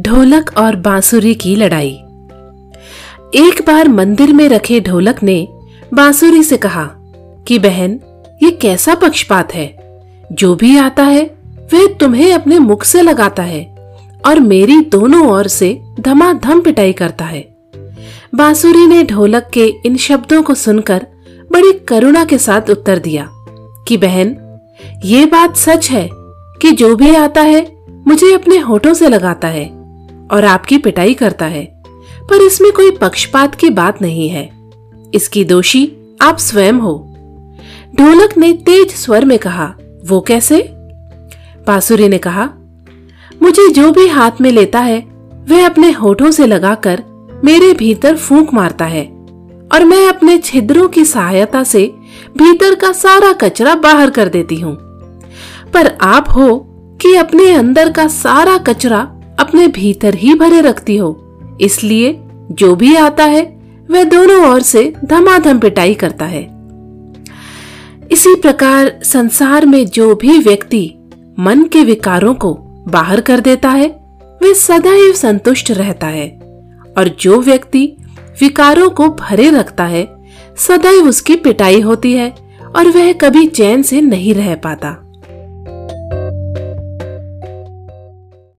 ढोलक और बांसुरी की लड़ाई। एक बार मंदिर में रखे ढोलक ने बांसुरी से कहा कि, बहन, ये कैसा पक्षपात है? जो भी आता है, वह तुम्हें अपने मुख से लगाता है और मेरी दोनों ओर से धमाधम पिटाई करता है। बांसुरी ने ढोलक के इन शब्दों को सुनकर बड़ी करुणा के साथ उत्तर दिया कि, बहन, ये बात सच है कि जो भी आता है, मुझे अपने होठों से लगाता है। और आपकी पिटाई करता है। पर इसमें कोई पक्षपात की बात नहीं है। इसकी दोषी, आप स्वयं हो। ढोलक ने तेज स्वर में कहा, वो कैसे? बांसुरी ने कहा, मुझे जो भी हाथ में लेता है, वह अपने होठों से लगाकर मेरे भीतर फूंक मारता है। और मैं अपने छिद्रों की सहायता से भीतर का सारा कचरा बाहर कर देती हूँ। पर आप हो कि अपने अंदर का सारा कचरा अपने भीतर ही भरे रखती हो। इसलिए जो भी आता है, वह दोनों ओर से धमाधम पिटाई करता है। इसी प्रकार संसार में जो भी व्यक्ति मन के विकारों को बाहर कर देता है, वह सदैव संतुष्ट रहता है और जो व्यक्ति विकारों को भरे रखता है, सदैव उसकी पिटाई होती है और वह कभी चैन से नहीं रह पाता।